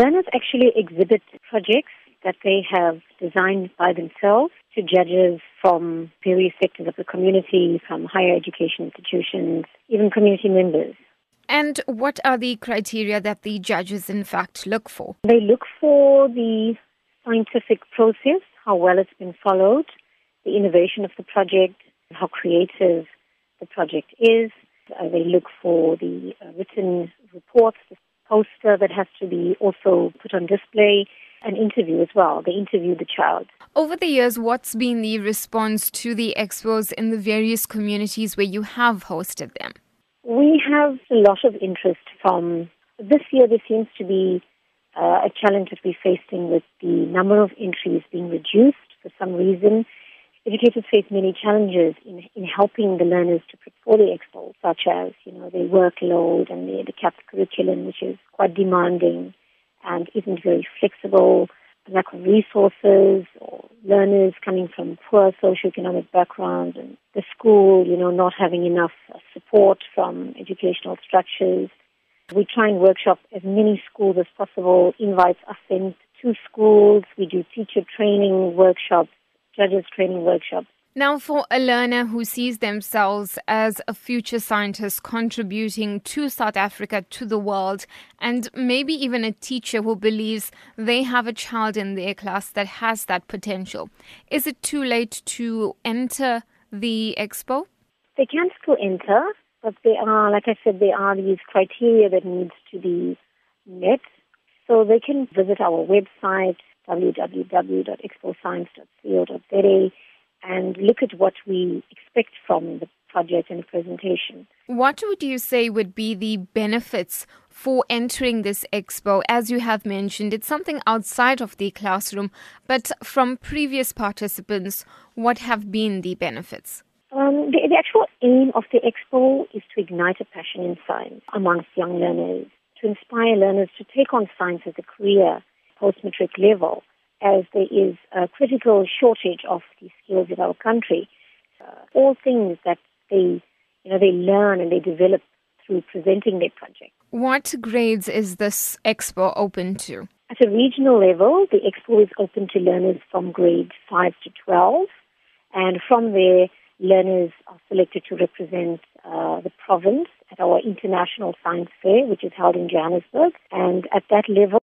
Learners actually exhibit projects that they have designed by themselves to judges from various sectors of the community, from higher education institutions, even community members. And what are the criteria that the judges, in fact, look for? They look for the scientific process, how well it's been followed, the innovation of the project, how creative the project is. Uh, they look for the uh, written reports, the poster that has to be also put on display, an interview as well. They interview the child. Over the years, what's been the response to the expos in the various communities where you have hosted them? We have a lot of interest from this year. There seems to be uh, a challenge that we're facing with the number of entries being reduced for some reason. Educators face many challenges in, in helping the learners to put for the expo, such as, you know, their workload and the, the CAPS curriculum, which is quite demanding and isn't very flexible, lack of resources, or learners coming from poor socioeconomic backgrounds, and the school, you know, not having enough support from educational structures. We try and workshop as many schools as possible. Invites are sent to schools. We do teacher training workshops, judges training workshops. Now, for a learner who sees themselves as a future scientist contributing to South Africa, to the world, and maybe even a teacher who believes they have a child in their class that has that potential, is it too late to enter the expo? They can still enter, but there are, like I said, there are these criteria that needs to be met. So they can visit our website, www.exposcience.co.za and look at what we expect from the project and the presentation. What would you say would be the benefits for entering this expo? As you have mentioned, it's something outside of the classroom, but from previous participants, what have been the benefits? Um, the, the actual aim of the expo is to ignite a passion in science amongst young learners, to inspire learners to take on science as a career post-matric level as there is a critical shortage of these skills in our country. Uh, all things that they, you know, they learn and they develop through presenting their project. What grades is this expo open to? At a regional level, the expo is open to learners from grade 5 to 12, and from there, learners are selected to represent uh, the province at our International Science Fair, which is held in Johannesburg. And at that level,